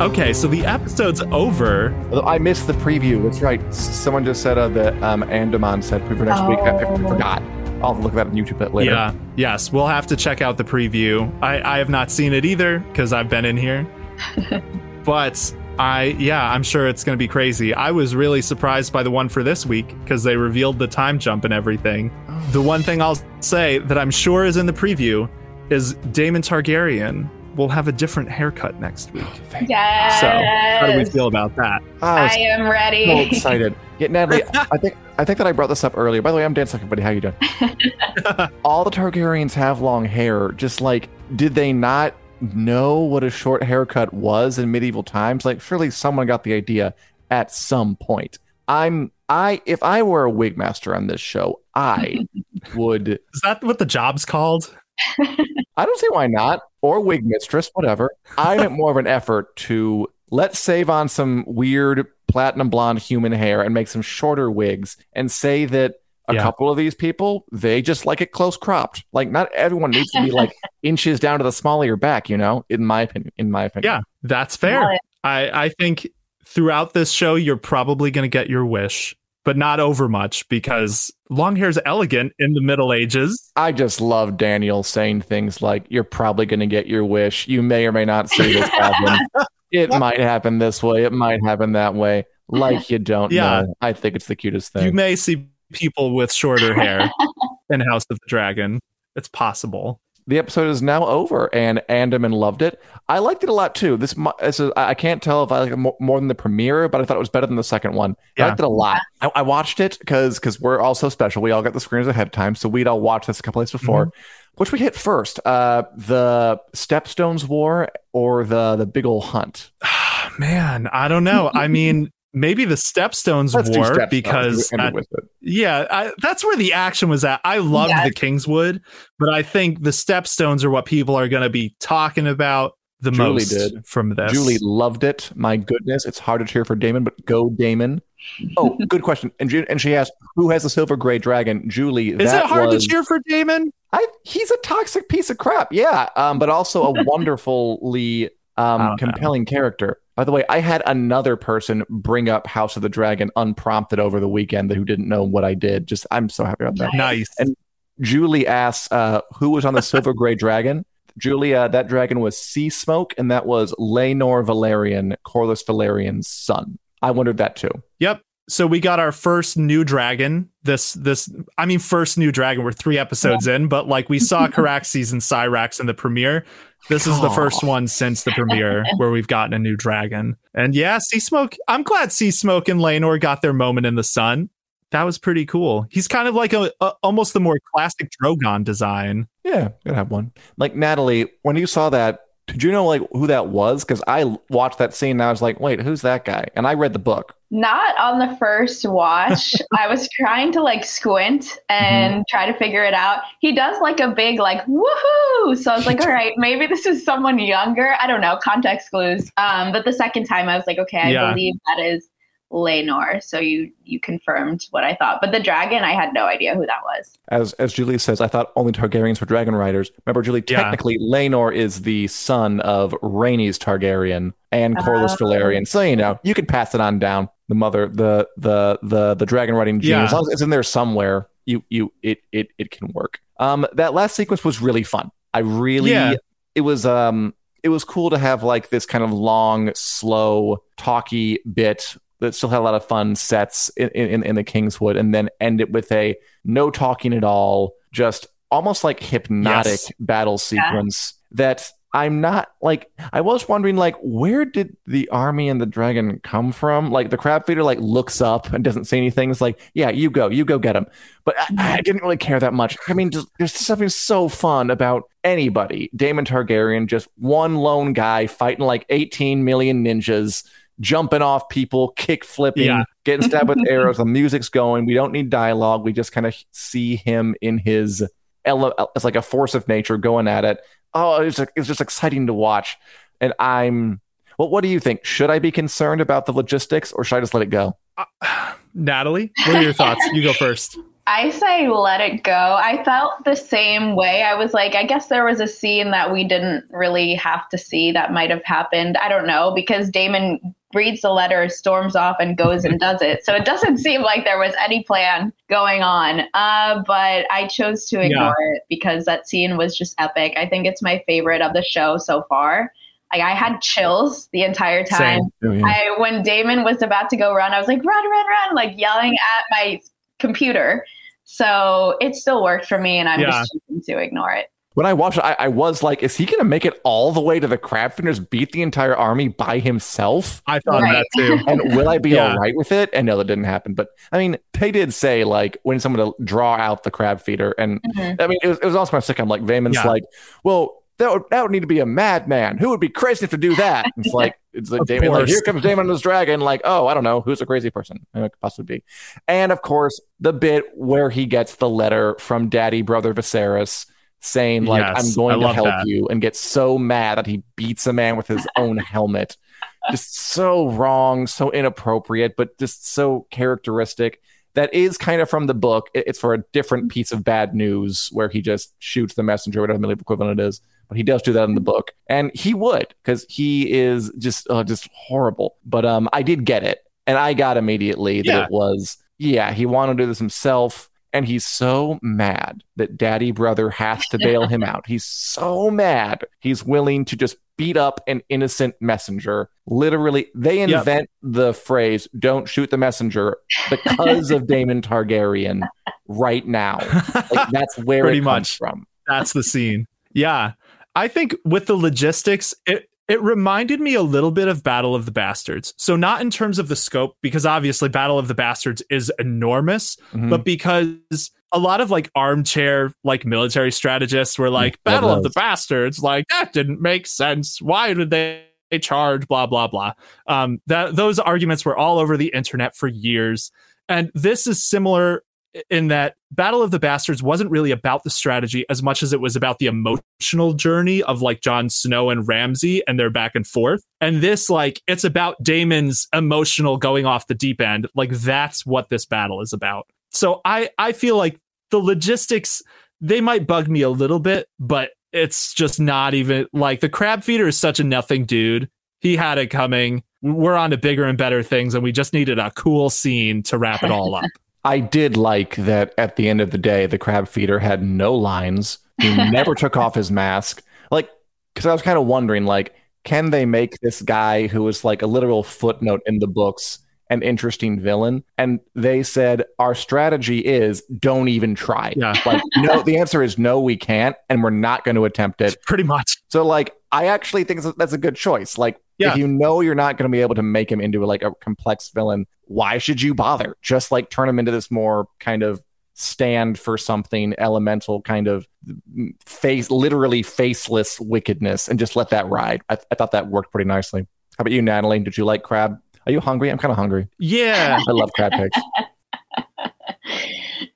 Okay, so the episode's over. I missed the preview. That's right. Someone just said uh, that um, Andaman said preview for next week. I, I Oh. forgot. I'll look at that on YouTube bit later. Yeah, yes, we'll have to check out the preview. I, I have not seen it either because I've been in here. but I, yeah, I'm sure it's going to be crazy. I was really surprised by the one for this week because they revealed the time jump and everything. The one thing I'll say that I'm sure is in the preview is Daemon Targaryen will have a different haircut next week. Yes. So, how do we feel about that? Ah, I was I am ready. so excited. Yeah, Natalie, I think I think that I brought this up earlier. By the way, I'm Dan Suck, everybody. How you doing? All the Targaryens have long hair. Just like, did they not know what a short haircut was in medieval times? Like, surely someone got the idea at some point. I'm I if I were a wig master on this show, I would Is that what the job's called? I don't see why not. Or wig mistress, whatever. I meant more of an effort to let's save on some weird platinum blonde human hair and make some shorter wigs and say that a Yeah. couple of these people, they just like it close cropped. Like not everyone needs to be like inches down to the small of your back, you know, in my opinion. In my opinion. Yeah, that's fair. Got. I, I think throughout this show, you're probably going to get your wish, but not over much because long hair is elegant in the Middle Ages. I just love Daniel saying things like, You're probably gonna get your wish. You may or may not see this happen. it might happen this way, it might happen that way. Like you don't Yeah. know. I think it's the cutest thing. You may see people with shorter hair in House of the Dragon. It's possible. The episode is now over and Andaman loved it. I liked it a lot too. This, this is, I can't tell if I like it more, more than the premiere, but I thought it was better than the second one. Yeah. I liked it a lot. I, I watched it because because we're all so special. We all got the screeners ahead of time, so we'd all watched this a couple days before. Which we hit first? Uh, the Stepstones War or the the Big Ol' Hunt? Man, I don't know. I mean, maybe the Stepstones Let's do War Stepstones. because End it that- with it. yeah, I, that's where the action was at. I loved Yes. the Kingswood, but I think the Stepstones are what people are going to be talking about the Julie most did. from this. Julie loved it. My goodness, it's hard to cheer for Daemon, but go Daemon. Oh, good question. And and she asked, "Who has the silver gray dragon?" Julie. Is that it hard was- to cheer for Daemon? I he's a toxic piece of crap, yeah. Um, but also a wonderfully um don't know. compelling character. By the way, I had another person bring up House of the Dragon unprompted over the weekend who didn't know what I did. Just I'm so happy about that. Nice. And- Julie asks, uh, who was on the silver gray dragon? Julia, that dragon was Sea Smoke, and that was Laenor Velaryon, Corlys Velaryon's son. I wondered that too. Yep. So we got our first new dragon. This this I mean first new dragon. We're three episodes in, but like we saw Caraxes and Syrax in the premiere. This is the first one since the premiere where we've gotten a new dragon. And yeah, Sea Smoke. I'm glad Sea Smoke and Laenor got their moment in the sun. That was pretty cool. He's kind of like a, a almost the more classic Drogon design. Yeah, gonna have one. Like Natalie, when you saw that, did you know like who that was? Because I watched that scene and I was like, wait, who's that guy? And I read the book. Not on the first watch. I was trying to like squint and Mm-hmm. try to figure it out. He does like a big like woohoo. So I was like, all right, maybe this is someone younger. I don't know, context clues. Um, but the second time I was like, okay, I Yeah. believe that is Laenor. So you you confirmed what I thought. But the dragon, I had no idea who that was. As as Julie says, I thought only Targaryens were dragon riders. Remember, Julie, Yeah. technically Laenor is the son of Rhaenys Targaryen and Corlys Oh. Velaryon. So you know, you can pass it on down. the mother, the the the the dragon riding gene. Yeah. As long as it's in there somewhere, you you it it it can work. Um, that last sequence was really fun. I really, Yeah. it was um, it was cool to have like this kind of long, slow, talky bit that still had a lot of fun sets in in, in the Kingswood, and then end it with a no talking at all, just almost like hypnotic Yes. battle sequence that I'm not like I was wondering like where did the army and the dragon come from? Like the crab feeder like looks up and doesn't say anything. It's like, yeah, you go, you go get him. But I, I didn't really care that much. I mean, just, there's something so fun about anybody. Daemon Targaryen, just one lone guy fighting like 18 million ninjas, jumping off people, kick flipping, Yeah. getting stabbed with arrows. The music's going. We don't need dialogue. We just kind of see him in his ele- as like a force of nature going at it. Oh, it's it's just exciting to watch. And I'm well, what do you think? Should I be concerned about the logistics or should I just let it go? Uh, Natalie, what are your thoughts? You go first. I say let it go. I felt the same way. I was like, I guess there was a scene that we didn't really have to see that might have happened. I don't know because Daemon reads the letter, storms off, and goes and does it. So it doesn't seem like there was any plan going on. Uh, but I chose to ignore it because that scene was just epic. I think it's my favorite of the show so far. Like I had chills the entire time. I when Daemon was about to go run, I was like, run, run, run, like yelling at my computer. So it still worked for me, and I'm Yeah. just choosing to ignore it. When I watched it, I, I was like, is he going to make it all the way to the Crabfingers, beat the entire army by himself? I thought Right. that too. And will I be Yeah. all right with it? And no, that didn't happen. But I mean, they did say like when someone to draw out the crab feeder, and Mhm. I mean, it was, it was also my sitcom. Like Vamon's Yeah. like, well, that would, that would need to be a madman. Who would be crazy enough to do that? It's like it's like Of Daemon. Like, here comes Daemon and his dragon. Like, oh, I don't know, who's a crazy person? It could possibly be. And of course, the bit where he gets the letter from Daddy Brother Viserys saying like, Yes, "I'm going I to help that. you," and gets so mad that he beats a man with his own helmet. Just so wrong, so inappropriate, but just so characteristic. That is kind of from the book. It's for a different piece of bad news where he just shoots the messenger, whatever the equivalent it is. But he does do that in the book, and he would because he is just uh, just horrible. But um, I did get it, and I got immediately that Yeah. it was yeah he wanted to do this himself, and he's so mad that Daddy Brother has to bail him out. He's so mad he's willing to just beat up an innocent messenger. Literally, they Yep. invent the phrase "Don't shoot the messenger" because of Daemon Targaryen right now. Like that's where Pretty it comes much. from. That's the scene. Yeah. I think with the logistics, it it reminded me a little bit of Battle of the Bastards. So not in terms of the scope, because obviously Battle of the Bastards is enormous, Mhm. but because a lot of like armchair like military strategists were like love Battle of the. Bastards, like that didn't make sense. Why did they charge? Blah blah blah. Um, that those arguments were all over the internet for years, and this is similar in that Battle of the Bastards wasn't really about the strategy as much as it was about the emotional journey of like Jon Snow and Ramsay and their back and forth. And this, like, it's about Daemon's emotional going off the deep end. Like, that's what this battle is about. So I I feel like the logistics they might bug me a little bit, but it's just not even like the crab feeder is such a nothing dude. He had it coming. We're on to bigger and better things, and we just needed a cool scene to wrap it all up. I did like that at the end of the day, the crab feeder had no lines. He never took off his mask. Like, because I was kind of wondering, like, can they make this guy who is like a literal footnote in the books an interesting villain? And they said, our strategy is don't even try. Yeah. Like, no, the answer is no, we can't. And we're not going to attempt it. Pretty much. So, like, I actually think that's a good choice. Like, Yeah. if you know you're not going to be able to make him into like a complex villain, why should you bother? Just like turn him into this more kind of stand for something elemental, kind of mm, face, literally faceless wickedness, and just let that ride. I, I thought that worked pretty nicely. How about you, Natalie? Did you like crab? Are you hungry? I'm kind of hungry. Yeah. I love crab cakes.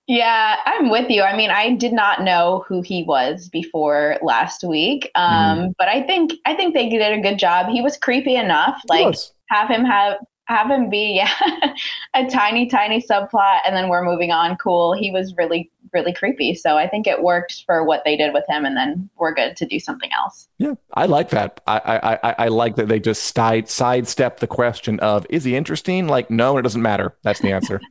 Yeah, I'm with you. I mean, I did not know who he was before last week, um, but I think I think they did a good job. He was creepy enough. Like have him have have him be yeah a tiny tiny subplot, and then we're moving on. Cool. He was really really creepy. So I think it worked for what they did with him, and then we're good to do something else. Yeah, I like that. I I, I, I like that they just side sidestep the question of is he interesting? Like, no, it doesn't matter. That's the answer.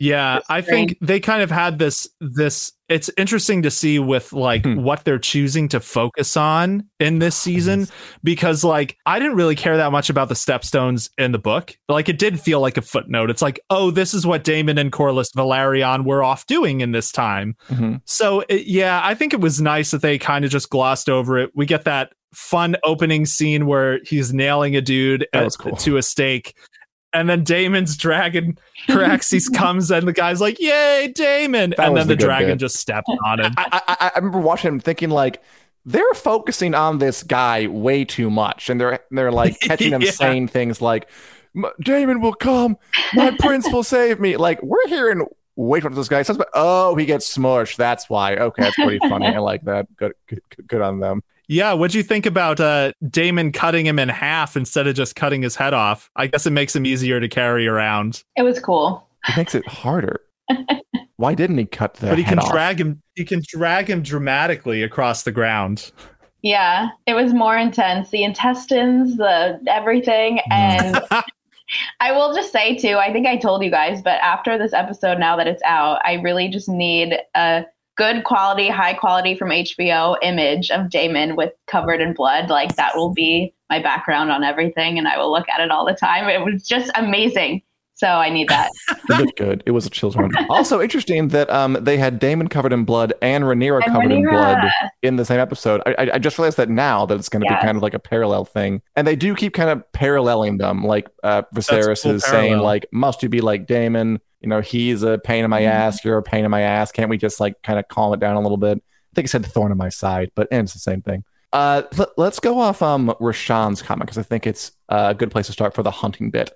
Yeah, I think they kind of had this this it's interesting to see with like Hmm. what they're choosing to focus on in this season because like I didn't really care that much about the stepstones in the book. Like it did feel like a footnote. It's like, "Oh, this is what Daemon and Corlys Velaryon were off doing in this time." Mhm. So, it, yeah, I think it was nice that they kind of just glossed over it. We get that fun opening scene where he's nailing a dude at- cool. to a stake. And then Daemon's dragon Caraxes comes and the guy's like, "Yay, Daemon!" That and then the the, dragon bit. just steps on him. I, I, I- remember watching him thinking like they're focusing on this guy way too much, and they're they're like catching him Yeah. saying things like, "Damon will come, my prince will save me." Like we're hearing way too much of this guy says, but oh, he gets smushed. That's why. Okay, that's pretty funny. I like that. Good, good, good on them. Yeah, what'd you think about uh, Daemon cutting him in half instead of just cutting his head off? I guess it makes him easier to carry around, It was cool. It makes it harder. Why didn't he cut the but he head can off? drag him. He can drag him dramatically across the ground. Yeah, it was more intense. The intestines, the everything. And I will just say, too, I think I told you guys, but after this episode, now that it's out, I really just need a good quality, high quality from HBO image of Daemon with covered in blood. Like that will be my background on everything, and I will look at it all the time. It was just amazing. So I need that. It looked good. It was a children's one. Also interesting that um they had Daemon covered in blood and Rhaenyra And covered in blood in the same episode. I, I, I just realized that now that it's going to Yeah. be kind of like a parallel thing, and they do keep kind of paralleling them. Like uh, Viserys cool is saying, like, "Must you be like Daemon? You know, he's a pain in my Mm-hmm. ass. You're a pain in my ass. Can't we just like kind of calm it down a little bit?" I think he said thorn in my side, but and it's the same thing. Uh, let, let's go off um Rashawn's comment because I think it's uh, a good place to start for the hunting bit.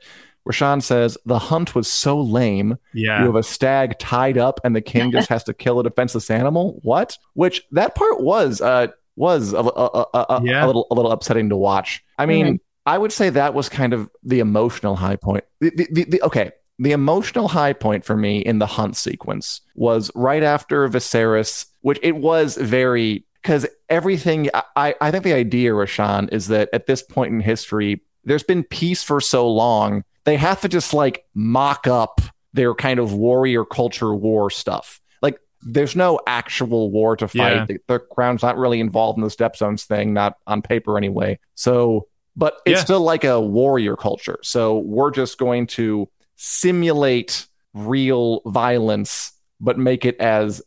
Rashawn says the hunt was so lame. Yeah. You have a stag tied up, and the king just has to kill a defenseless animal. What? Which that part was uh was a, a, a, a, Yeah. a little a little upsetting to watch. I mean, I would say that was kind of the emotional high point. The, the, the, the- okay, the emotional high point for me in the hunt sequence was right after Viserys, which it was very because everything. I I think the idea, Rashawn, is that at this point in history, there's been peace for so long. They have to just like mock up their kind of warrior culture war stuff. Like there's no actual war to fight. Yeah. The, the crown's not really involved in the stepstones thing, not on paper anyway. So, but it's Yeah. still like a warrior culture. So we're just going to simulate real violence, but make it as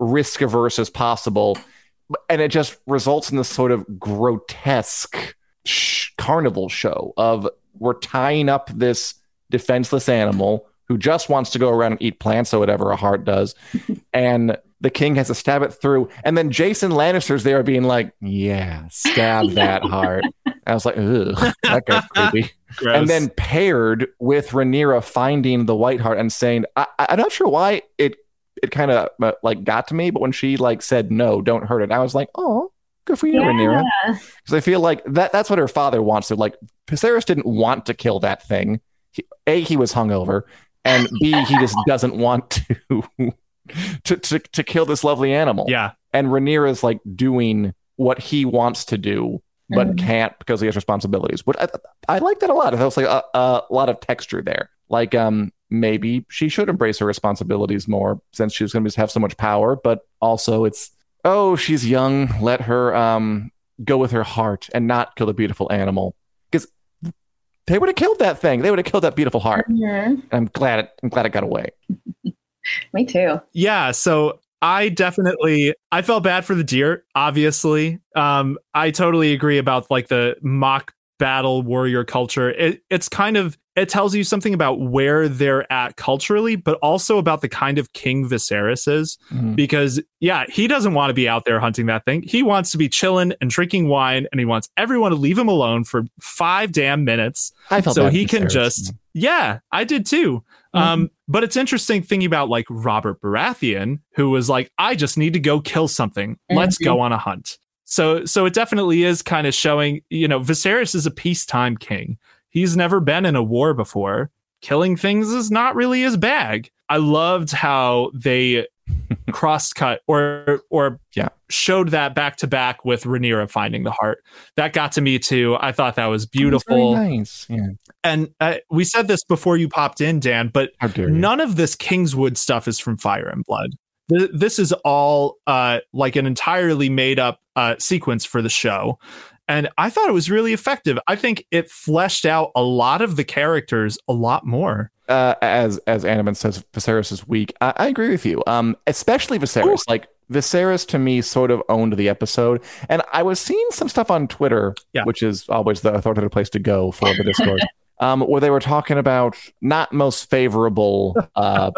risk averse as possible. And it just results in this sort of grotesque sh- carnival show of we're tying up this defenseless animal who just wants to go around and eat plants or whatever a hart does. and the king has to stab it through. And then Jason Lannister's there being like, yeah, stab that hart. I was like, ugh, that got creepy. Gross. And then paired with Rhaenyra finding the White Hart and saying, I, I- I'm not sure why it it kind of uh, like got to me, but when she like said no, don't hurt it, I was like, oh, good for you, Rhaenyra. Because I feel like that that's what her father wants to. Like Viserys didn't want to kill that thing. He, a he was hungover, and B he just doesn't want to, to to to kill this lovely animal. yeah. And Rhaenyra is like doing what he wants to do, but Mhm. can't because he has responsibilities. But I, I like that a lot. It was like a, a lot of texture there. Like um maybe she should embrace her responsibilities more since she's going to have so much power. But also it's oh she's young. Let her um go with her heart and not kill the beautiful animal because they would have killed that thing. They would have killed that beautiful hart. Mhm. I'm glad it. I'm glad it got away. Me too. Yeah, so I definitely I felt bad for the deer, obviously. Um I totally agree about like the mock battle warrior culture. It, it's kind of it tells you something about where they're at culturally, but also about the kind of king Viserys is. Mhm. Because, yeah, he doesn't want to be out there hunting that thing. He wants to be chilling and drinking wine, and he wants everyone to leave him alone for five damn minutes I felt so he for can Viserys. just yeah i did too um but it's interesting thinking about like robert baratheon who was like i just need to go kill something let's Mhm. go on a hunt so so it definitely is kind of showing you know viserys is a peacetime king he's never been in a war before killing things is not really his bag i loved how they cross cut or or Yeah. showed that back to back with Rhaenyra finding the hart. That got to me too. I thought that was It was very beautiful. nice. Yeah. And uh, we said this before you popped in, Dan, but How dare you? none of this Kingswood stuff is from Fire and Blood. Th- This is all uh, like an entirely made up uh, sequence for the show. And I thought it was really effective. I think it fleshed out a lot of the characters a lot more. uh, as as Animan says, Viserys is weak. I, I agree with you. Um, especially Viserys. Like Viserys to me sort of owned the episode, and I was seeing some stuff on Twitter, Yeah. which is always the authoritative place to go for the Discord. Um, where they were talking about not most favorable uh,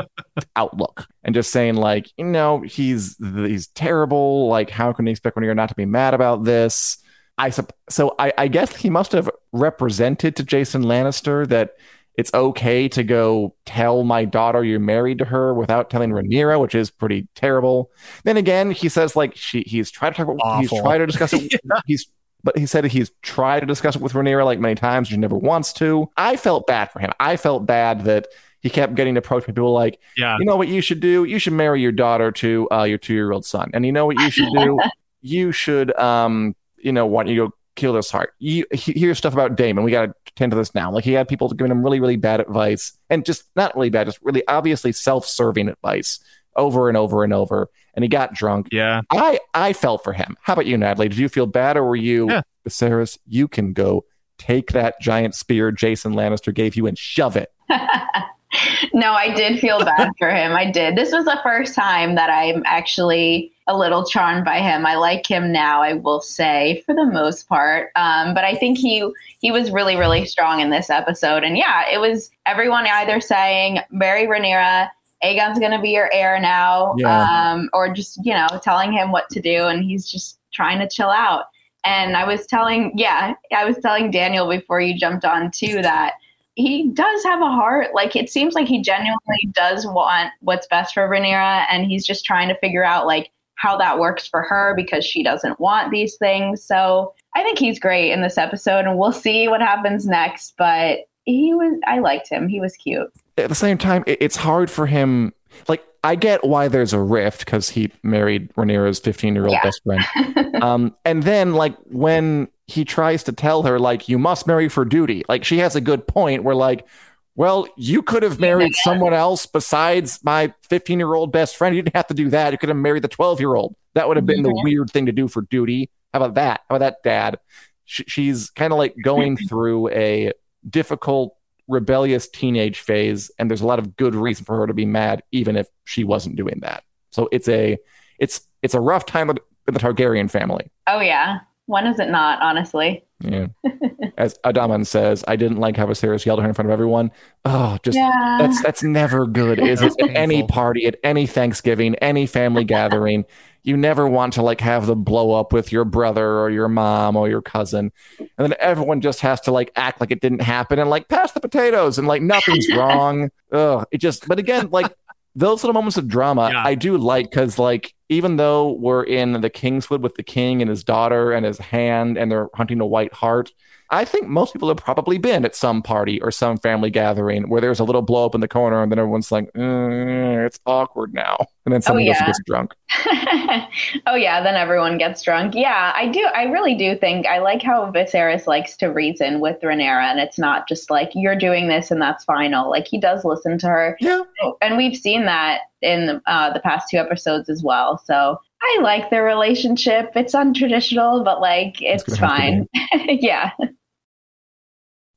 outlook and just saying like you know he's he's terrible like how can you expect when you're not to be mad about this I sup- so I, I guess he must have represented to Jason Lannister that it's okay to go tell my daughter you're married to her without telling Rhaenyra, which is pretty terrible. Then again, he says like she he's tried to talk about he's tried to discuss it. He's but he said he's tried to discuss it with Rhaenyra like many times, she never wants to. I felt bad for him. I felt bad that he kept getting approached by people like, Yeah. you know what you should do? You should marry your daughter to uh, your two year old son. And you know what you should do? you should, um, you know, want you to go kill this hart. You he- here's stuff about Daemon. We got to tend to this now. Like he had people giving him really, really bad advice, and just not really bad, just really obviously self serving advice over and over and over. And he got drunk. Yeah. I I felt for him. How about you, Natalie? Did you feel bad, or were you, Yeah. Viserys? You can go take that giant spear Jason Lannister gave you and shove it. no, I did feel bad for him. I did. This was the first time that I'm actually a little charmed by him. I like him now, I will say, for the most part. Um, but I think he he was really, really strong in this episode. And yeah, it was everyone either saying, Mary Rhaenyra, Aegon's going to be your heir now, Yeah. um, or just, you know, telling him what to do. And he's just trying to chill out. And I was telling, yeah, I was telling Daniel before you jumped on too that he does have a heart. Like it seems like he genuinely does want what's best for Rhaenyra, and he's just trying to figure out like how that works for her because she doesn't want these things. So I think he's great in this episode, and we'll see what happens next. But he was, I liked him. He was cute. At the same time, it, it's hard for him. Like I get why there's a rift because he married Rhaenyra's 15 year old Yeah. best friend. um, and then like when he tries to tell her like you must marry for duty, like she has a good point where like. Well, you could have married someone else besides my 15 year old best friend. You didn't have to do that. You could have married the 12 year old. That would have been the Mhm. weird thing to do for duty. How about that? How about that, dad? Sh- she's kind of like going through a difficult, rebellious teenage phase, and there's a lot of good reason for her to be mad, even if she wasn't doing that. So it's a it's it's a rough time in the Targaryen family. Oh yeah, when is it not? Honestly, Yeah. As Adaman says, I didn't like how Viserys yelled at her in front of everyone. Oh, just yeah. that's that's never good, is it? At any party, at any Thanksgiving, any family gathering, you never want to like have the blow up with your brother or your mom or your cousin, and then everyone just has to like act like it didn't happen and like pass the potatoes and like nothing's wrong. Ugh, it just. But again, like those little moments of drama, Yeah. I do like because like even though we're in the Kingswood with the king and his daughter and his hand, and they're hunting a white hart. I think most people have probably been at some party or some family gathering where there's a little blow up in the corner and then everyone's like, "Mm, it's awkward now. And then someone and yeah. gets drunk. oh yeah, then everyone gets drunk. Yeah, I do. I really do think I like how Viserys likes to reason with Rhaenyra, and it's not just like you're doing this and that's final. Like he does listen to her, Yeah. and we've seen that in uh, the past two episodes as well. So I like their relationship. It's untraditional, but like it's to fine. yeah.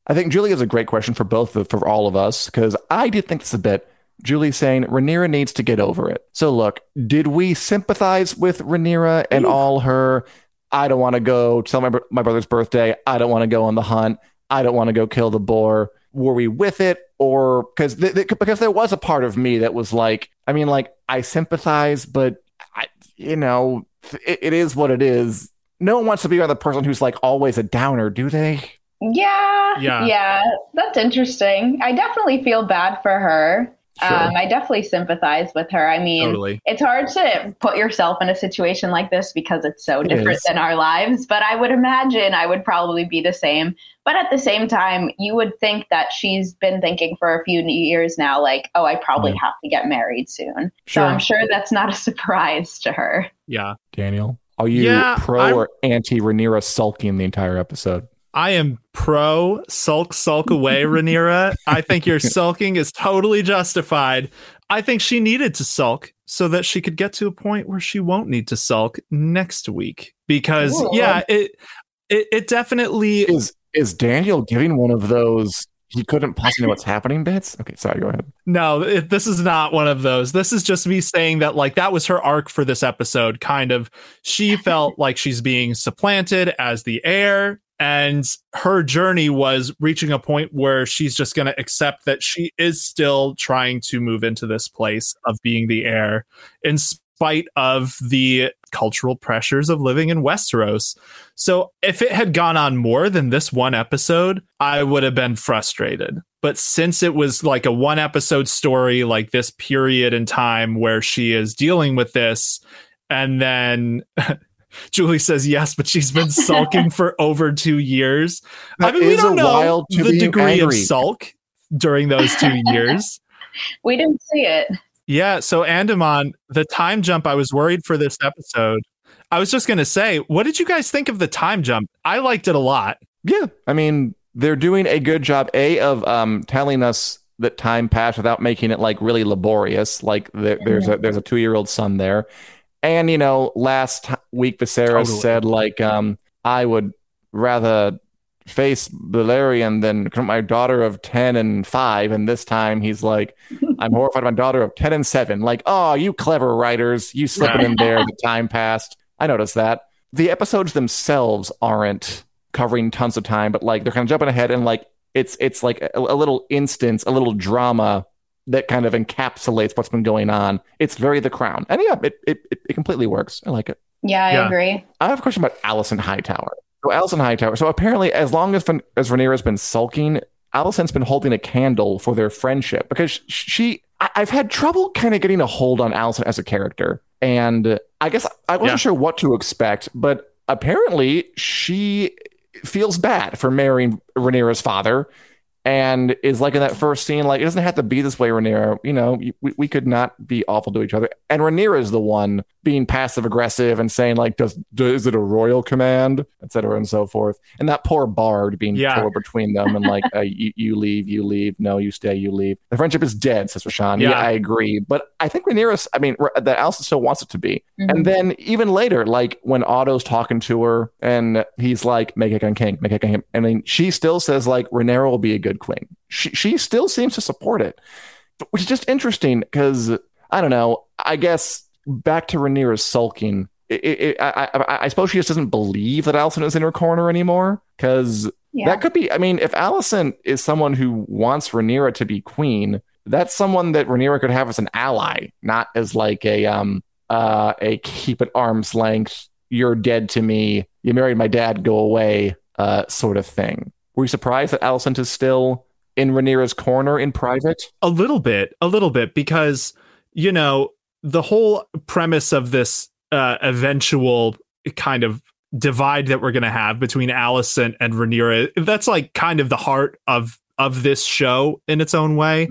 I think Julie has a great question for both of, for all of us because I did think this a bit. Julie's saying Rhaenyra needs to get over it. So look, did we sympathize with Rhaenyra and all her? I don't want to go tell my my brother's birthday. I don't want to go on the hunt. I don't want to go kill the boar. were we with it or because th- th- because there was a part of me that was like, I mean, like I sympathize, but I, you know, it, it is what it is. No one wants to be the person who's like always a downer, do they? Yeah, Yeah. yeah, that's interesting. I definitely feel bad for her. Sure. Um, I definitely sympathize with her. I mean, Totally. it's hard to put yourself in a situation like this because it's so It different is. than our lives. But I would imagine I would probably be the same. But at the same time, you would think that she's been thinking for a few years now, like, oh, I probably Yeah. have to get married soon. Sure. So I'm sure that's not a surprise to her. Yeah. Daniel, are you Yeah, pro I'm- or anti Rhaenyra sulking the entire episode? I am pro sulk, sulk away, Rhaenyra. I think your sulking is totally justified. I think she needed to sulk so that she could get to a point where she won't need to sulk next week. Because Ooh. yeah, um, it it, it definitely Is is Daniel giving one of those he couldn't possibly know what's happening bits? Okay, sorry, go ahead. No, it, this is not one of those. This is just me saying that, like, that was her arc for this episode. Kind of, she felt like she's being supplanted as the heir, and her journey was reaching a point where she's just going to accept that she is still trying to move into this place of being the heir, in spite of the cultural pressures of living in Westeros. So, if it had gone on more than this one episode, I would have been frustrated. But since it was like a one episode story, like this period in time where she is dealing with this, and then Julie says yes, but she's been sulking for over two years. I mean, we don't know while to the be degree of sulk during those two years. We didn't see it. Yeah. So, Andamon, the time jump, I was worried for this episode. I was just going to say, what did you guys think of the time jump? I liked it a lot. Yeah, I mean, they're doing a good job, A, of um, telling us that time passed without making it like really laborious. Like there, there's a there's a two year old son there, and you know, last week Viserys Totally. said like, um, I would rather face Velaryon than my daughter of ten and five, and this time he's like, I'm horrified of my daughter of ten and seven. Like, oh, you clever writers, you slipping in there. The time passed. I noticed that the episodes themselves aren't covering tons of time, but like they're kind of jumping ahead and like it's it's like a, a little instance, a little drama that kind of encapsulates what's been going on. It's very The Crown, and yeah, it it, it, it completely works. I like it. Yeah, I Yeah. agree. I have a question about Alicent Hightower. So Alicent Hightower. So apparently, as long as as Rhaenyra's been sulking, Alicent's been holding a candle for their friendship because sh- she. I- I've had trouble kind of getting a hold on Alicent as a character, and I guess I wasn't Yeah. sure what to expect. But apparently, she feels bad for marrying Rhaenyra's father. And is like in that first scene, like it doesn't have to be this way, Rhaenyra. You know, we, we could not be awful to each other. And Rhaenyra is the one being passive aggressive and saying like, "Does, does is it a royal command, etc. and so forth." And that poor Bard being Yeah. torn between them and like, uh, you, "You leave, you leave, no, you stay, you leave." The friendship is dead, says Rashawn. Yeah, Yeah. I agree, but I think Rhaenyra, I mean, R- that Alicent still wants it to be. And then even later, like when Otto's talking to her and he's like, make Aegon king, make Aegon king. I mean, she still says like Rhaenyra will be a good queen. She, she still seems to support it, which is just interesting because I don't know. I guess back to Rhaenyra's sulking. It, it- I, I, I suppose she just doesn't believe that Alicent is in her corner anymore because Yeah. that could be. I mean, if Alicent is someone who wants Rhaenyra to be queen, that's someone that Rhaenyra could have as an ally, not as like a um uh a keep at arm's length. You're dead to me. You married my dad. Go away. Uh, sort of thing. Were you surprised that Alicent is still in Rhaenyra's corner in private? A little bit, a little bit, because you know the whole premise of this uh, eventual kind of divide that we're going to have between Alicent and Rhaenyra. That's like kind of the heart of of this show in its own way,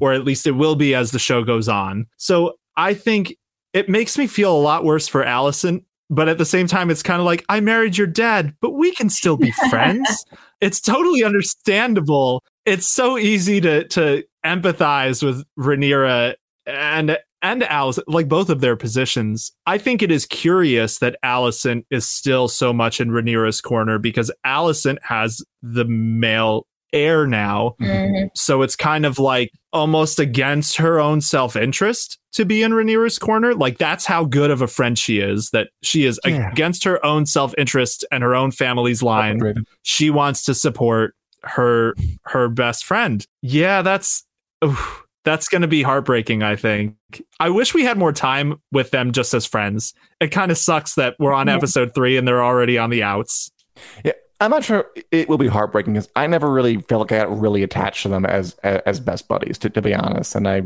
or at least it will be as the show goes on. So I think it makes me feel a lot worse for Alicent. But at the same time, it's kind of like I married your dad, but we can still be friends. It's totally understandable. It's so easy to to empathize with Rhaenyra and and Alicent, like both of their positions. I think it is curious that Alicent is still so much in Rhaenyra's corner because Alicent has the male heir now. Mhm. So it's kind of like almost against her own self interest to be in Rhaenyra's corner. Like that's how good of a friend she is. That she is Yeah. against her own self interest and her own family's line. Driven. She wants to support her her best friend. Yeah, that's oof, that's going to be heartbreaking, I think. I wish we had more time with them just as friends. It kind of sucks that we're on Yeah. episode 3 and they're already on the outs. Yeah, I'm not sure it will be heartbreaking because I never really felt like I got really attached to them as as best buddies, to, to be honest. And I,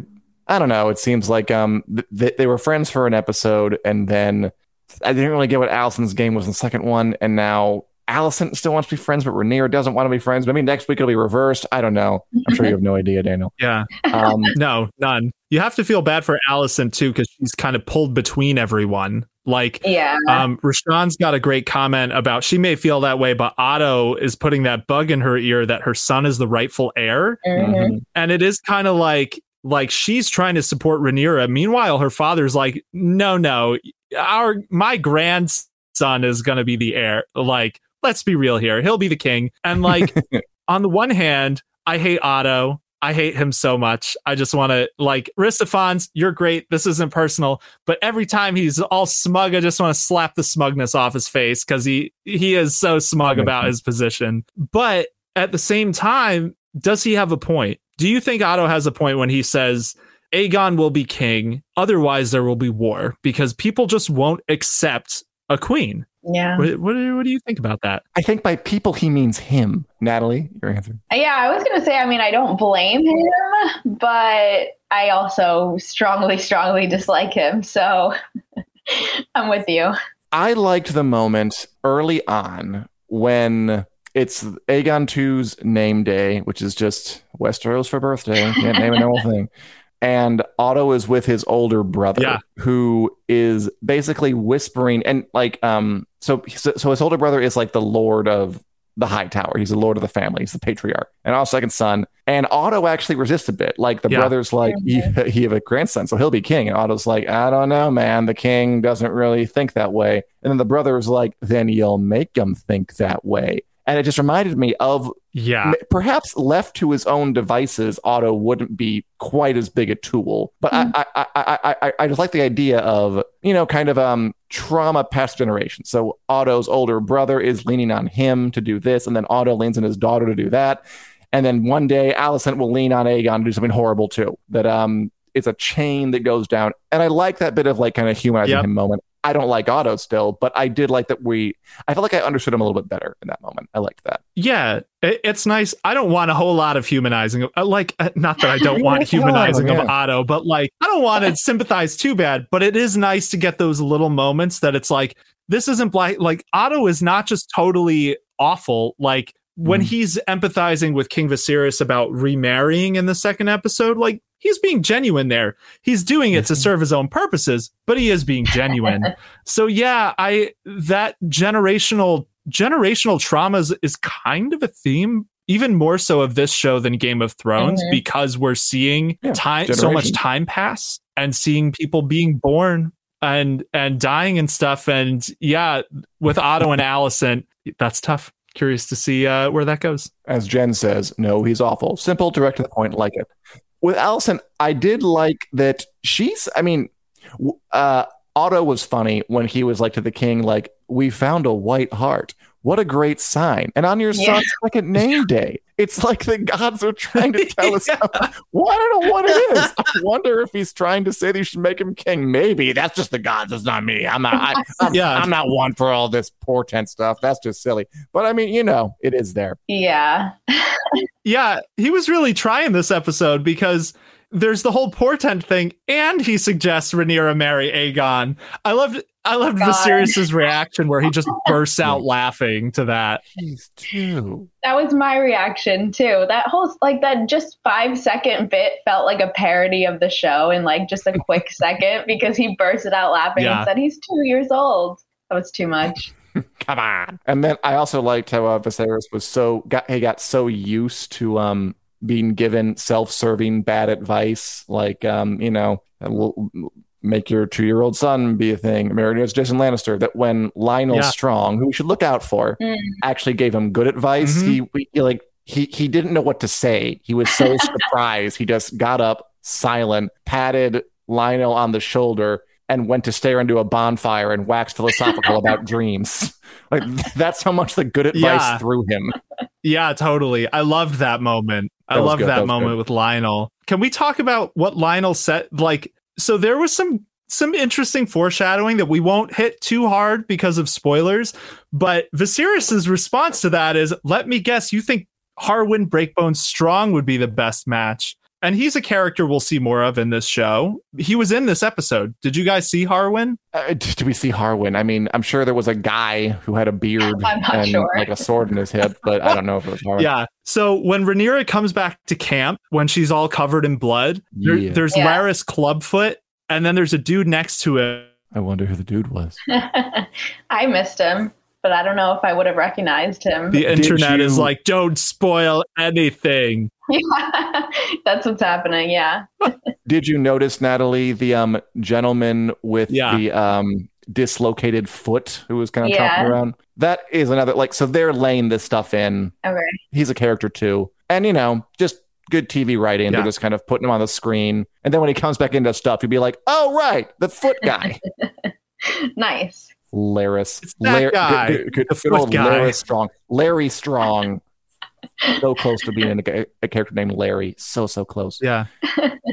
I don't know. It seems like um th- they were friends for an episode, and then I didn't really get what Alicent's game was in the second one, and now Alicent still wants to be friends, but Rhaenyra doesn't want to be friends. Maybe next week it'll be reversed. I don't know. I'm sure you have no idea, Daniel. Yeah. Um, No, none. You have to feel bad for Alicent too cuz she's kind of pulled between everyone. Like Yeah. Um, Rashawn's got a great comment about she may feel that way, but Otto is putting that bug in her ear that her son is the rightful heir. Mhm. And it is kind of like like she's trying to support Rhaenyra. Meanwhile, her father's like, no, no, our my grandson is gonna be the heir. Like, let's be real here. He'll be the king. And like on the one hand, I hate Otto. I hate him so much. I just want to like Rhys Ifans, you're great. This isn't personal, but every time he's all smug, I just want to slap the smugness off his face because he he is so smug about his position. But at the same time, does he have a point? Do you think Otto has a point when he says Aegon will be king, otherwise there will be war because people just won't accept a queen? Yeah. What, what, do, what do you think about that? I think by people he means him. Natalie, your answer. Yeah, I was going to say, I mean, I don't blame him, but I also strongly, strongly dislike him. So I'm with you. I liked the moment early on when it's Aegon 2's name day, which is just Westeros for birthday. Can't name a normal thing. And Otto is with his older brother, Yeah. who is basically whispering and like um so so so his older brother is like the lord of the high tower. He's the lord of the family. He's the patriarch, and Otto's second son. And Otto actually resists a bit. Like the Yeah. brother's like, he, he have a grandson, so he'll be king. And Otto's like, I don't know, man. The king doesn't really think that way. And then the brother's like, then you'll make him think that way. And it just reminded me of Yeah. perhaps left to his own devices, Otto wouldn't be quite as big a tool. But I, I, I, I, I, I just like the idea of you know kind of um trauma past generations. So Otto's older brother is leaning on him to do this, and then Otto leans on his daughter to do that, and then one day alicent will lean on Aegon to do something horrible too. That um it's a chain that goes down, and I like that bit of like kind of humanizing Yep. him moment. I don't like Otto still, but I did like that we. I felt like I understood him a little bit better in that moment. I liked that. Yeah, it, it's nice. I don't want a whole lot of humanizing. of- uh, Like, uh, not that I don't want humanizing of yeah. Otto, but like, I don't want to sympathize too bad. But it is nice to get those little moments that it's like, this isn't black. Like, Otto is not just totally awful. Like, when Mhm. he's empathizing with King Viserys about remarrying in the second episode, like, he's being genuine there. He's doing it to serve his own purposes, but he is being genuine. so yeah, I that generational generational traumas is kind of a theme even more so of this show than Game of Thrones Mhm. because we're seeing Yeah, time so much time pass and seeing people being born and and dying and stuff and yeah with Otto and Alicent that's tough curious to see uh, where that goes as Jen says, no, he's awful. Simple, direct to the point, like it. With Alicent, I did like that she's, I mean, uh, Otto was funny when he was like to the king, like, we found a white hart. What a great sign. And on your Yeah. son's second name day, it's like the gods are trying to tell us something. Well, I don't know what it is. I wonder if he's trying to say they should make him king. Maybe that's just the gods. It's not me. I'm not. I, I'm, Yeah. I'm not one for all this portent stuff. That's just silly. But I mean, you know, it is there. Yeah. yeah he was really trying this episode because there's the whole portent thing and he suggests Rhaenyra marry Aegon I loved I loved God. Viserys' reaction where he just bursts out laughing to that He's two. That was my reaction too. That whole like that just five second bit felt like a parody of the show in like just a quick second because he bursted out laughing Yeah. and said he's two years old. That was too much. Come on. And then I also liked how uh, Viserys was so got he got so used to um being given self-serving bad advice, like um you know we'll make your two-year-old son be a thing. Married as Jason Lannister. That when Lyonel Yeah. Strong, who we should look out for, Mm. actually gave him good advice, Mhm. he, he like he he didn't know what to say. He was so surprised. He just got up, silent, patted Lyonel on the shoulder, and went to stare into a bonfire and wax philosophical about dreams. Like that's how much the good advice Yeah. threw him. Yeah, totally. I loved that moment. I That was loved good. that, That moment good. with Lyonel. Can we talk about what Lyonel said? Like, so there was some some interesting foreshadowing that we won't hit too hard because of spoilers. But Viserys's response to that is, "Let me guess, you think Harwin Breakbone Strong would be the best match?" And he's a character we'll see more of in this show. He was in this episode. Did you guys see Harwin? Uh, d- do we see Harwin? I mean, I'm sure there was a guy who had a beard and sure. like a sword in his head, but I don't know if it was Harwin. Yeah. So when Rhaenyra comes back to camp, when she's all covered in blood, there- Yeah. there's Yeah. Larys Clubfoot, and then there's a dude next to it. I wonder who the dude was. I missed him, but I don't know if I would have recognized him. The Did internet is like, don't spoil anything. Yeah, that's what's happening. Yeah. Did you notice, Natalie, the um gentleman with Yeah. the um dislocated foot who was kind of Yeah. chopping around? That is another like so they're laying this stuff in. Okay. He's a character too. And you know, just good TV writing. Yeah. They're just kind of putting him on the screen. And then when he comes back into stuff, you'd be like, oh right, the foot guy. Nice. Larys. It's that guy, Good, good, the good foot old guy. Larry Strong. Larry Strong. So close to being a, a character named Larry. So, so close. Yeah.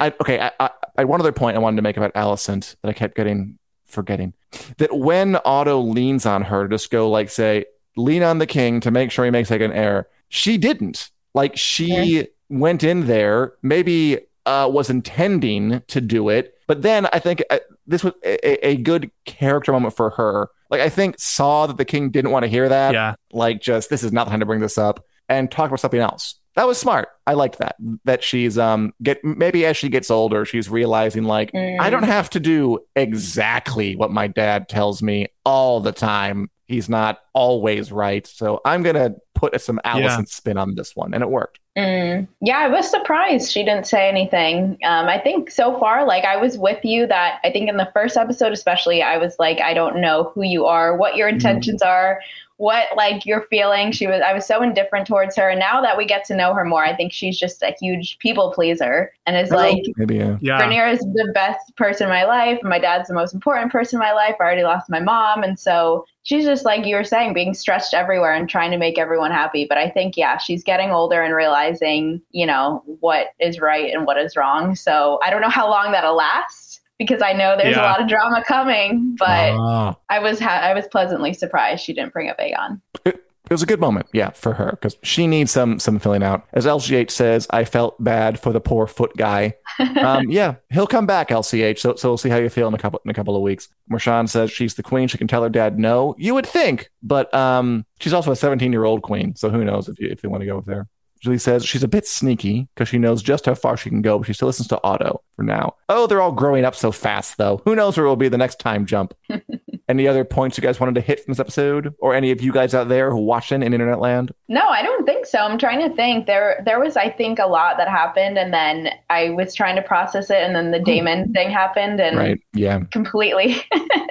I, okay, I, I, I one other point I wanted to make about Alicent that I kept getting forgetting. That when Otto leans on her to just go like say, lean on the king to make sure he makes like an error, she didn't. Like she went in there, maybe uh, was intending to do it, but then I think uh, this was a, a good character moment for her. Like I think saw that the king didn't want to hear that. Yeah. Like just this is not the time to bring this up and talk about something else. That was smart. I liked that. That she's um get maybe as she gets older, she's realizing like Mm. I don't have to do exactly what my dad tells me all the time. He's not always right. So I'm gonna put some Alicent spin on this one, and it worked. Mm. Yeah, I was surprised she didn't say anything. Um, I think so far, like I was with you that I think in the first episode, especially, I was like, I don't know who you are, what your intentions are, what like you're feeling. She was, I was so indifferent towards her. And now that we get to know her more, I think she's just a huge people pleaser and is oh, like, maybe Yeah. Rhaenyra is the best person in my life. My dad's the most important person in my life. I already lost my mom. And so she's just like you were saying, being stretched everywhere and trying to make everyone happy. But I think, yeah, she's getting older and realizing, you know, what is right and what is wrong. So I don't know how long that'll last because I know there's a lot of drama coming. But ah. I was ha- I was pleasantly surprised she didn't bring up Aegon. it, it was a good moment, yeah, for her because she needs some some filling out. As LGH says, I felt bad for the poor foot guy. Um, yeah, he'll come back, LCH. So so we'll see how you feel in a couple in a couple of weeks. Marshawn says she's the queen. She can tell her dad no. You would think, but um, she's also a 17 year old queen. So who knows if you if you want to go with her. Julie says she's a bit sneaky because she knows just how far she can go, but she still listens to Otto for now. Oh, they're all growing up so fast, though. Who knows where it will be the next time jump? any other points you guys wanted to hit from this episode, or any of you guys out there who watching in internet land? No, I don't think so. I'm trying to think. There there was I think a lot that happened and then I was trying to process it and then the Daemon thing happened and Right? Yeah. completely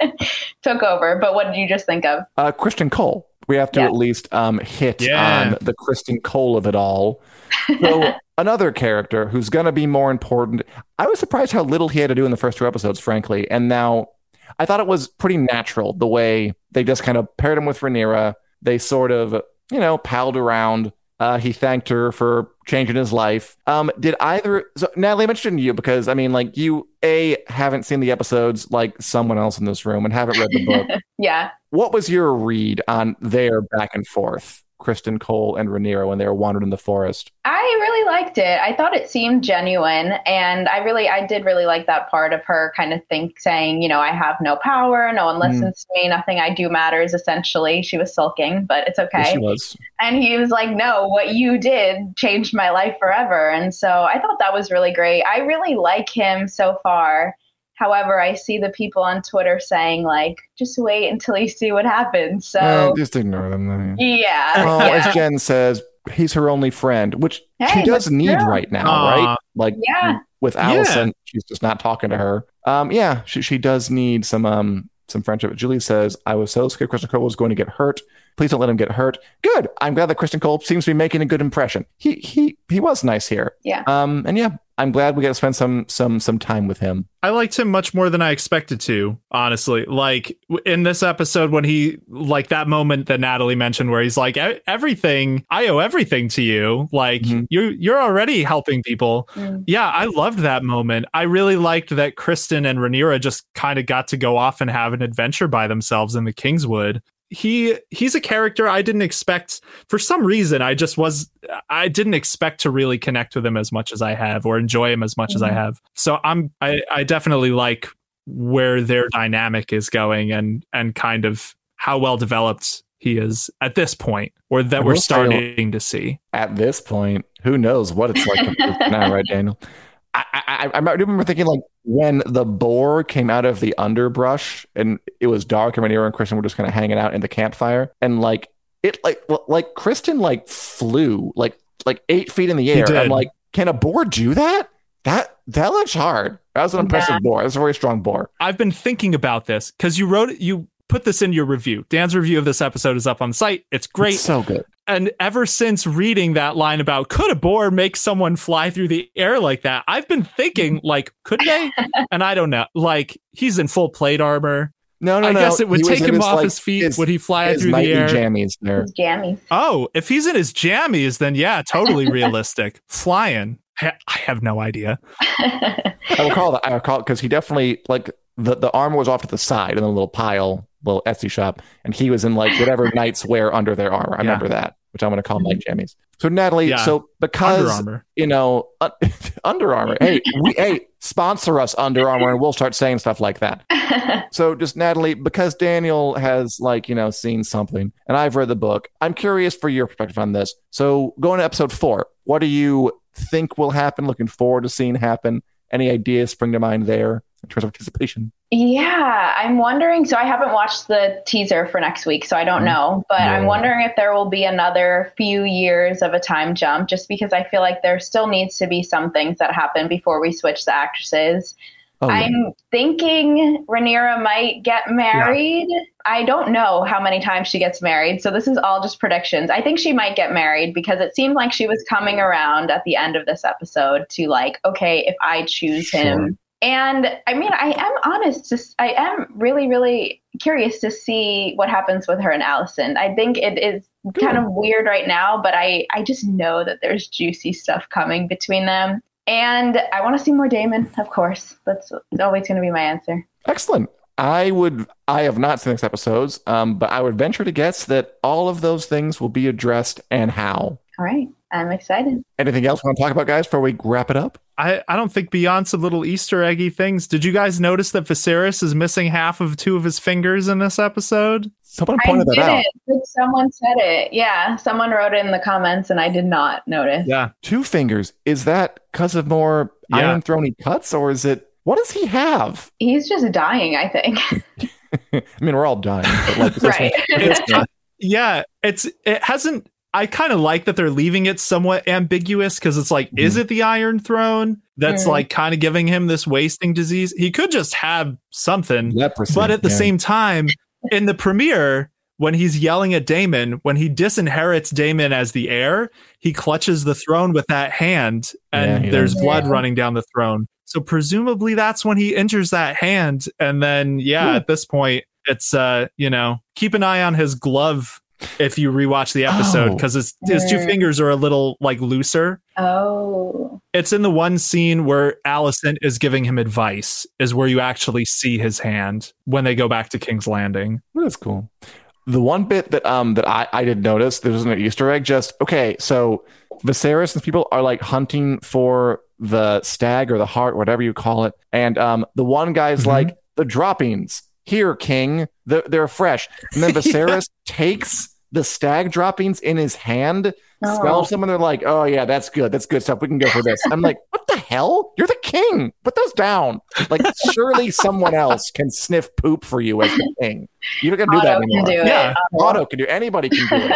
took over. But what did you just think of? Uh, Criston Cole. We have to Yeah. at least um, hit Yeah. on the Criston Cole of it all. So another character who's going to be more important. I was surprised how little he had to do in the first two episodes, frankly. And now I thought it was pretty natural the way they just kind of paired him with Rhaenyra. They sort of, you know, palled around. Uh, he thanked her for changing his life. Um, did either so Natalie mentioned you because I mean, like you a haven't seen the episodes like someone else in this room and haven't read the book. Yeah. What was your read on their back and forth, Criston Cole and Rhaenyra, when they were wandering in the forest? I really liked it. I thought it seemed genuine and I really I did really like that part of her kind of think saying, you know, I have no power, no one Mm. listens to me, nothing I do matters essentially. She was sulking, but it's Yes, okay. she was. And he was like, No, what you did changed my life forever. And so I thought that was really great. I really like him so far. However, I see the people on Twitter saying, like, just wait until you see what happens. So, Eh, just ignore them. then. yeah. Well, yeah. as Jen says, he's her only friend, which she does need true. right now, Aw. right? Like Yeah. with Yeah. Alicent, she's just not talking to her. Um, yeah, she she does need some um some friendship. Julie says, I was so scared Criston Cole was going to get hurt. Please don't let him get hurt. Good. I'm glad that Criston Cole seems to be making a good impression. He he he was nice here. Yeah. Um. And yeah, I'm glad we got to spend some some some time with him. I liked him much more than I expected to, honestly. Like in this episode, when he, like that moment that Natalie mentioned, where he's like, "E- everything, I owe everything to you. Like Mhm. you, you're already helping people. Mm. Yeah, I loved that moment. I really liked that Criston and Rhaenyra just kind of got to go off and have an adventure by themselves in the Kingswood. He he's a character I didn't expect for some reason. I just was I didn't expect to really connect with him as much as I have or enjoy him as much as I Mhm. have. So I'm I, I definitely like where their dynamic is going and and kind of how well developed he is at this point or that we're starting to see. At this point, who knows what it's like now, right, Daniel? I, I, I I remember thinking like when the boar came out of the underbrush and it was dark and Rhaenyra and Criston were just kind of hanging out in the campfire and like it like like Criston like flew like like eight feet in the air. did. I'm like, can a boar do that? That that looks hard. That was an impressive Yeah. boar. That's a very strong boar. I've been thinking about this because you wrote you put this in your review. Dan's review of this episode is up on the site. It's great. It's so good. And ever since reading that line about could a boar make someone fly through the air like that, I've been thinking like could they? and I don't know. Like he's in full plate armor. No, no, no. I no. guess it would He take him his, off like, his feet. his- would he fly his through the air? jammies there. It's jammy. Oh, if he's in his jammies, then yeah, totally realistic. Flying. I I have no idea. I recall that. I recall because he definitely like the the armor was off to the side in a little pile, little Etsy shop, and he was in like whatever knights wear under their armor. I Yeah. remember that, which I'm going to call my jammies. So Natalie, Yeah. so because you know uh, Under Armour, hey, we hey sponsor us Under Armour, and we'll start saying stuff like that. So just Natalie, because Daniel has like, you know, seen something and I've read the book, I'm curious for your perspective on this. So going to episode four, what do you think will happen? Looking forward to seeing happen? Any ideas spring to mind there in terms of anticipation? Yeah, I'm wondering. So I haven't watched the teaser for next week, so I don't Mhm. know. But I'm wondering if there will be another few years of a time jump, just because I feel like there still needs to be some things that happen before we switch the actresses. Oh, yeah. I'm thinking Rhaenyra might get married. I don't know how many times she gets married, so this is all just predictions. I think she might get married because it seemed like she was coming around at the end of this episode to like, okay, if I choose Sure. him. And I mean, I am honest. Just I am really, really curious to see what happens with her and Alicent. I think it is kind of weird right now, but I I just know that there's juicy stuff coming between them. And I want to see more Daemon, of course. That's always going to be my answer. Excellent. I would. I have not seen this episodes, um, but I would venture to guess that all of those things will be addressed and how. All right. I'm excited. Anything else we want to talk about, guys, before we wrap it up? I, I don't think beyond some little Easter eggy things. Did you guys notice that Viserys is missing half of two of his fingers in this episode? Someone pointed I that out. didn't. Someone said it. Yeah. Someone wrote it in the comments and I did not notice. Yeah. Two fingers. Is that because of more Yeah. Iron Throne cuts, or is it? What does he have? He's just dying, I think. I mean, we're all dying, but like, right. It's uh, yeah, it's it hasn't I kind of like that they're leaving it somewhat ambiguous because it's like, is it the Iron Throne that's Mhm. like kind of giving him this wasting disease? He could just have something, leprosy. but at the yeah. same time, in the premiere, when he's yelling at Daemon, when he disinherits Daemon as the heir, he clutches the throne with that hand, and Yeah, there's does. blood Yeah. running down the throne. So presumably that's when he injures that hand, and then yeah, Ooh. at this point, it's uh, you know, keep an eye on his glove if you rewatch the episode Oh. because his his two fingers are a little like looser. Oh. It's in the one scene where Alicent is giving him advice, is where you actually see his hand when they go back to King's Landing. That's cool. The one bit that um that I, I did notice there was an Easter egg. Just okay, so Viserys and people are like hunting for the stag or the hart, whatever you call it, and um the one guy's Mhm. like the droppings here, King. They're, they're fresh, and then Yeah. Viserys takes the stag droppings in his hand, Oh. smells them, and they're like, "Oh yeah, that's good. That's good stuff. We can go for this." I'm like, "What the hell? You're the king. Put those down." Like, surely someone else can sniff poop for you as the king. You don't gonna do that Otto can anymore. do Yeah. Uh-huh. it. Otto can do. Anybody can do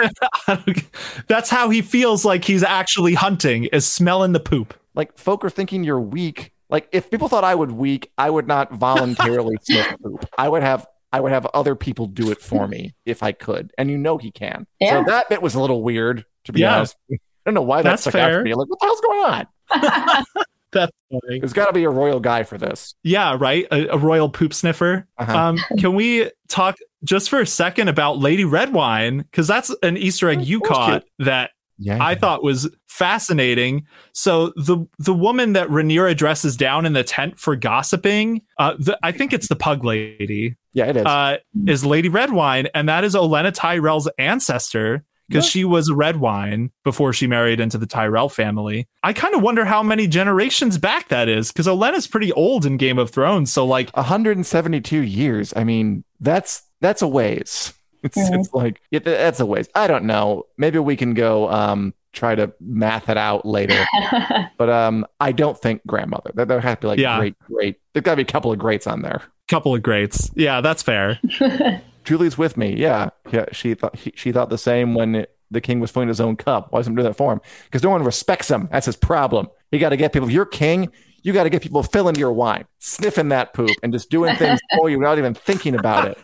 it. That's how he feels like he's actually hunting, is smelling the poop. Like, folk are thinking you're weak. Like, if people thought I would weak, I would not voluntarily sniff poop. I would have I would have other people do it for me if I could. And you know he can. Yeah. So that bit was a little weird, to be Yeah. honest. I don't know why That's that's stuck out to me. Like, what the hell's going on? That's funny. There's got to be a royal guy for this. Yeah, right. A, a royal poop sniffer. Uh-huh. Um, can we talk just for a second about Lady Redwine? Because that's an Easter egg you that was caught that Yeah. I thought was fascinating. So the the woman that Rhaenyra dresses down in the tent for gossiping, uh, the, I think it's the pug lady, yeah, it is. uh, is Lady Redwine, and that is Olenna Tyrell's ancestor because she was Redwine before she married into the Tyrell family. I kind of wonder how many generations back that is because Olenna's pretty old in Game of Thrones. So like, 172 years. I mean, that's that's a ways. It's, Mhm. it's like yeah, that's a waste. I don't know. Maybe we can go um try to math it out later. but um I don't think grandmother. There, there has to be like Yeah. great great. There's got to be a couple of greats on there. couple of greats. Yeah, that's fair. Julie's with me. Yeah, yeah. She thought he, she thought the same when it, the king was filling his own cup. Why doesn't he do that for him? Because no one respects him. That's his problem. You got to get people. If you're king, you got to get people filling your wine, sniffing that poop, and just doing things for you without even thinking about it.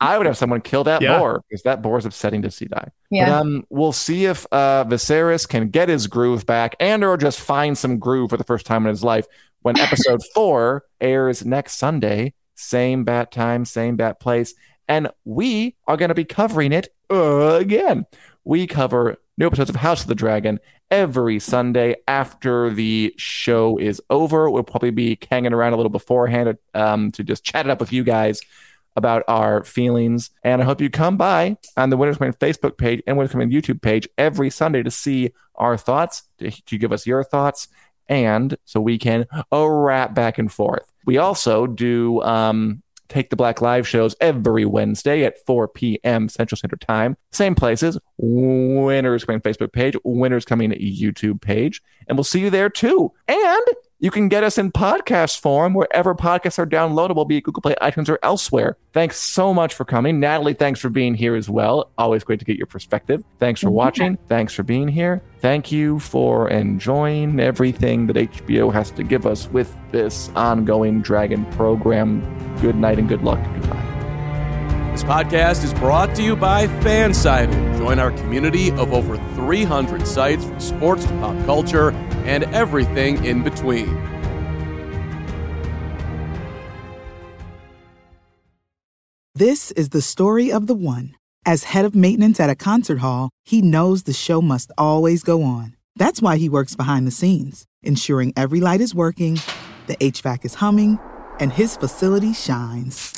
I would have someone kill that Yeah. boar because that boar is upsetting to see die. But yeah. um, we'll see if uh, Viserys can get his groove back and or just find some groove for the first time in his life when episode four airs next Sunday. Same bat time, same bat place. And we are going to be covering it uh, again. We cover new episodes of House of the Dragon every Sunday after the show is over. We'll probably be hanging around a little beforehand um, to just chat it up with you guys about our feelings. And I hope you come by on the Winter is Coming Facebook page and Winter is Coming YouTube page every Sunday to see our thoughts, to, to give us your thoughts, and so we can uh, rap back and forth. We also do um, Take the Black live shows every Wednesday at 4 p.m. Central Standard Time. Same places, Winter is Coming Facebook page, Winter is Coming YouTube page. And we'll see you there too. And you can get us in podcast form wherever podcasts are downloadable, be it Google Play, iTunes, or elsewhere. Thanks so much for coming. Natalie, thanks for being here as well. Always great to get your perspective. Thanks for mm-hmm. watching. Thanks for being here. Thank you for enjoying everything that HBO has to give us with this ongoing Dragon program. Good night and good luck. Goodbye. This podcast is brought to you by Fansided. Join our community of over 300 sites from sports to pop culture and everything in between. This is the story of the one. As head of maintenance at a concert hall, he knows the show must always go on. That's why he works behind the scenes, ensuring every light is working, the HVAC is humming, and his facility shines.